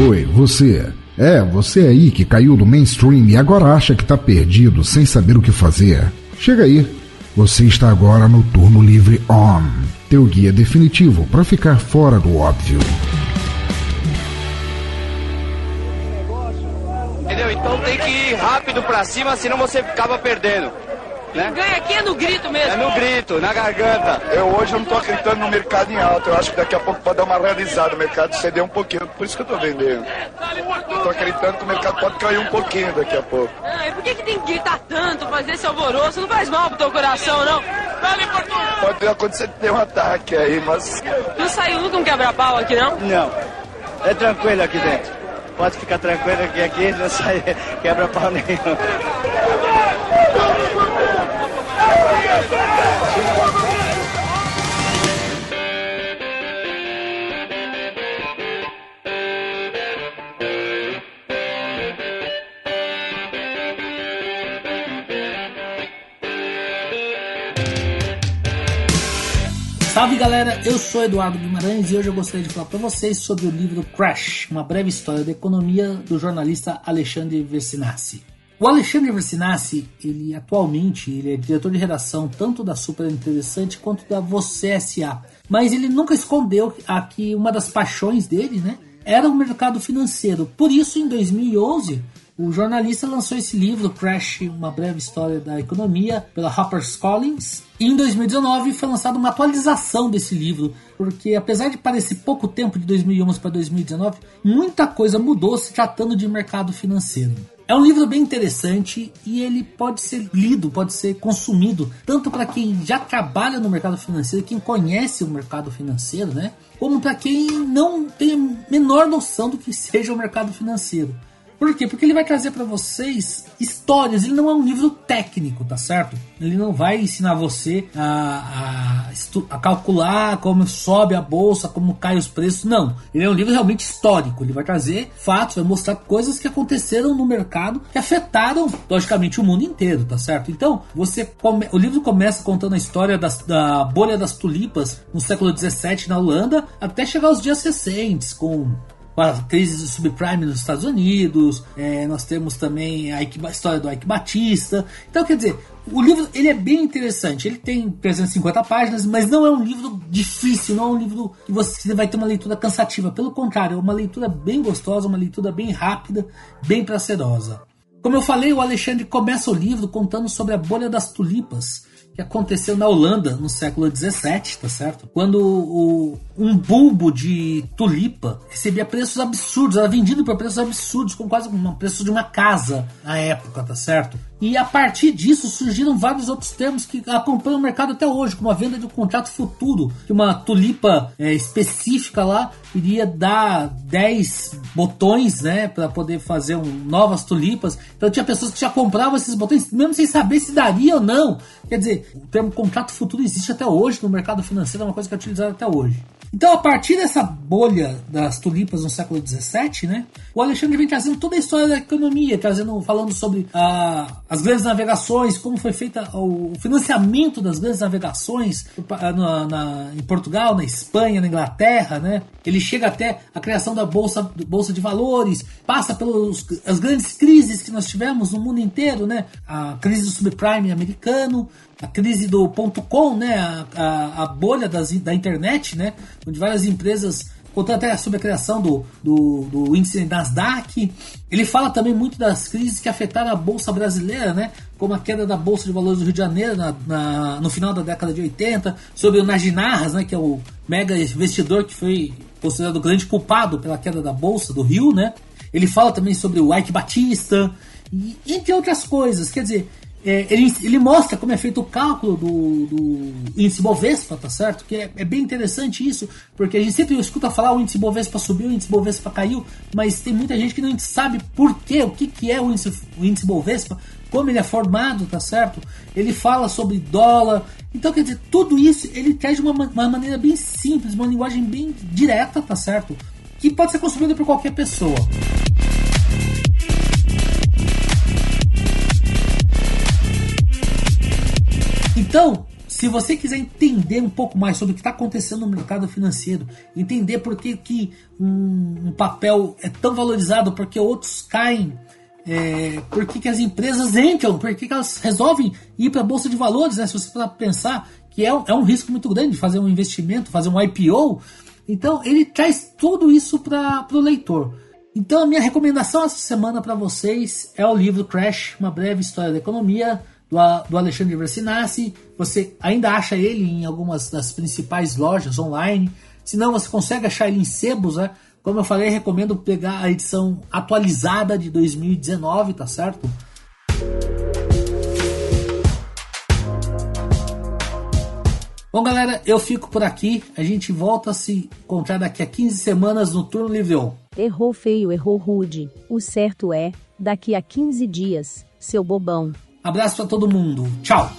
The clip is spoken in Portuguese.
Oi, você. É, você aí que caiu do mainstream e agora acha que tá perdido sem saber o que fazer. Chega aí. Você está agora no Turno Livre On, teu guia definitivo para ficar fora do óbvio. Entendeu? Então tem que ir rápido pra cima, senão você acaba perdendo. Né? Ganha aqui é no grito mesmo. É no grito, na garganta. Eu hoje eu não tô acreditando no mercado em alta. Eu acho que daqui a pouco pode dar uma realizada. O mercado ceder um pouquinho. Por isso que eu tô vendendo. Tô acreditando que o mercado pode cair um pouquinho daqui a pouco. Ah, e por que, que tem que gritar tanto, fazer esse alvoroço? Não faz mal pro teu coração, não. Portugal. Pode acontecer de ter um ataque aí, mas. Não saiu nunca um quebra-pau aqui, não? Não. É tranquilo aqui dentro. Pode ficar tranquilo que aqui não sai quebra-pau nenhum. Salve galera, eu sou Eduardo Guimarães e hoje eu gostaria de falar para vocês sobre o livro Crash, uma breve história da economia do jornalista Alexandre Versinassi. O Alexandre Versinassi, ele atualmente ele é diretor de redação tanto da Super Interessante quanto da Você SA, mas ele nunca escondeu que uma das paixões dele, né, era o mercado financeiro. Por isso, em 2011, o jornalista lançou esse livro, Crash, uma breve história da economia, pela HarperCollins. E em 2019 foi lançada uma atualização desse livro, porque apesar de parecer pouco tempo de 2011 para 2019, muita coisa mudou se tratando de mercado financeiro. É um livro bem interessante e ele pode ser lido, pode ser consumido tanto para quem já trabalha no mercado financeiro, quem conhece o mercado financeiro, né? Como para quem não tem a menor noção do que seja o mercado financeiro. Por quê? Porque ele vai trazer para vocês histórias. Ele não é um livro técnico, tá certo? Ele não vai ensinar você a, a, a, calcular como sobe a bolsa, como cai os preços. Não. Ele é um livro realmente histórico. Ele vai trazer fatos, vai mostrar coisas que aconteceram no mercado que afetaram, logicamente, o mundo inteiro, tá certo? Então, você come... o livro começa contando a história das, da bolha das tulipas no século XVII na Holanda, até chegar aos dias recentes, com a crise do subprime nos Estados Unidos, é, nós temos também a, Ike, a, história do Ike Batista. Então, quer dizer, o livro ele é bem interessante. Ele tem 350 páginas, mas não é um livro difícil, não é um livro que você vai ter uma leitura cansativa. Pelo contrário, é uma leitura bem gostosa, uma leitura bem rápida, bem prazerosa. Como eu falei, o Alexandre começa o livro contando sobre a bolha das tulipas que aconteceu na Holanda no século XVII, tá certo? Quando o, um bulbo de tulipa recebia preços absurdos, era vendido por preços absurdos, com quase um preço de uma casa na época, tá certo? E a partir disso surgiram vários outros termos que acompanham o mercado até hoje, como a venda de um contrato futuro, que uma tulipa é, específica lá iria dar 10 botões, né, para poder fazer um, novas tulipas. Então tinha pessoas que já compravam esses botões, mesmo sem saber se daria ou não. Quer dizer, o termo contrato futuro existe até hoje no mercado financeiro, é uma coisa que é utilizada até hoje. Então, a partir dessa bolha das tulipas no século XVII, né, o Alexandre vem trazendo toda a história da economia, trazendo, falando sobre ah, as grandes navegações, como foi feita o financiamento das grandes navegações na, na, em Portugal, na Espanha, na Inglaterra, né? Ele chega até a criação da bolsa, bolsa de valores, passa pelas grandes crises que nós tivemos no mundo inteiro, né? A crise do subprime americano, a crise do ponto .com, né, a, a, a bolha das, da internet, né, onde várias empresas contando até sobre a criação do, do, do, índice Nasdaq. Ele fala também muito das crises que afetaram a Bolsa brasileira, né? como a queda da Bolsa de Valores do Rio de Janeiro na, na, no final da década de 80, sobre o Najinarras, né? que é o mega investidor que foi considerado o grande culpado pela queda da Bolsa do Rio. Né? Ele fala também sobre o Ike Batista, e, entre outras coisas. Quer dizer, é, ele, ele, mostra como é feito o cálculo do, do índice Bovespa, tá certo? Que é, é, bem interessante isso, porque a gente sempre escuta falar o índice Bovespa subiu, o índice Bovespa caiu, mas tem muita gente que não sabe por quê, o que, que é o índice, o índice Bovespa, como ele é formado, tá certo? Ele fala sobre dólar. Então, quer dizer, tudo isso ele traz de uma, uma maneira bem simples, uma linguagem bem direta, tá certo? Que pode ser consumida por qualquer pessoa. Então, se você quiser entender um pouco mais sobre o que está acontecendo no mercado financeiro, entender por que, que um, um papel é tão valorizado, porque outros caem, é, por que, que as empresas entram, por que, que elas resolvem ir para a Bolsa de Valores, né? se você pensar que é, é um risco muito grande fazer um investimento, fazer um IPO. Então ele traz tudo isso para o leitor. Então a minha recomendação essa semana para vocês é o livro Crash, uma breve história da economia do, do Alexandre Versinassi. Você ainda acha ele em algumas das principais lojas online. Se não, você consegue achar ele em sebos, né? Como eu falei, recomendo pegar a edição atualizada de 2019, tá certo? Bom, galera, eu fico por aqui. A gente volta a se encontrar daqui a 15 semanas no Turno Livre 1. Errou feio, errou rude. O certo é, daqui a 15 dias, seu bobão. Abraço para todo mundo. Tchau.